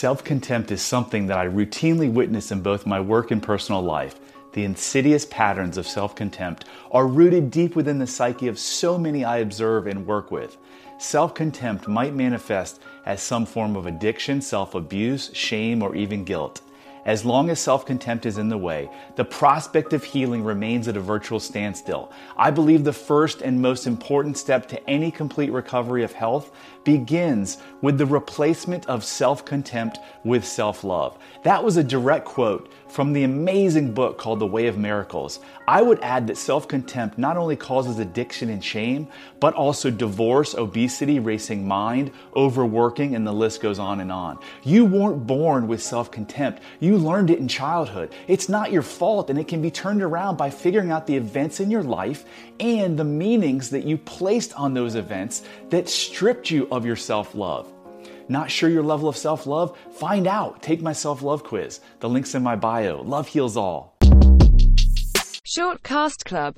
Self contempt is something that I routinely witness in both my work and personal life. The insidious patterns of self contempt are rooted deep within the psyche of so many I observe and work with. Self contempt might manifest as some form of addiction, self abuse, shame, or even guilt. As long as self contempt is in the way, the prospect of healing remains at a virtual standstill. I believe the first and most important step to any complete recovery of health begins with the replacement of self contempt with self love. That was a direct quote from the amazing book called The Way of Miracles. I would add that self contempt not only causes addiction and shame, but also divorce, obesity, racing mind, overworking, and the list goes on and on. You weren't born with self contempt. You learned it in childhood. It's not your fault, and it can be turned around by figuring out the events in your life and the meanings that you placed on those events that stripped you of your self love. Not sure your level of self love? Find out. Take my self love quiz. The link's in my bio. Love heals all. Shortcast Club